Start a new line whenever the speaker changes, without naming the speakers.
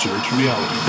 Search reality.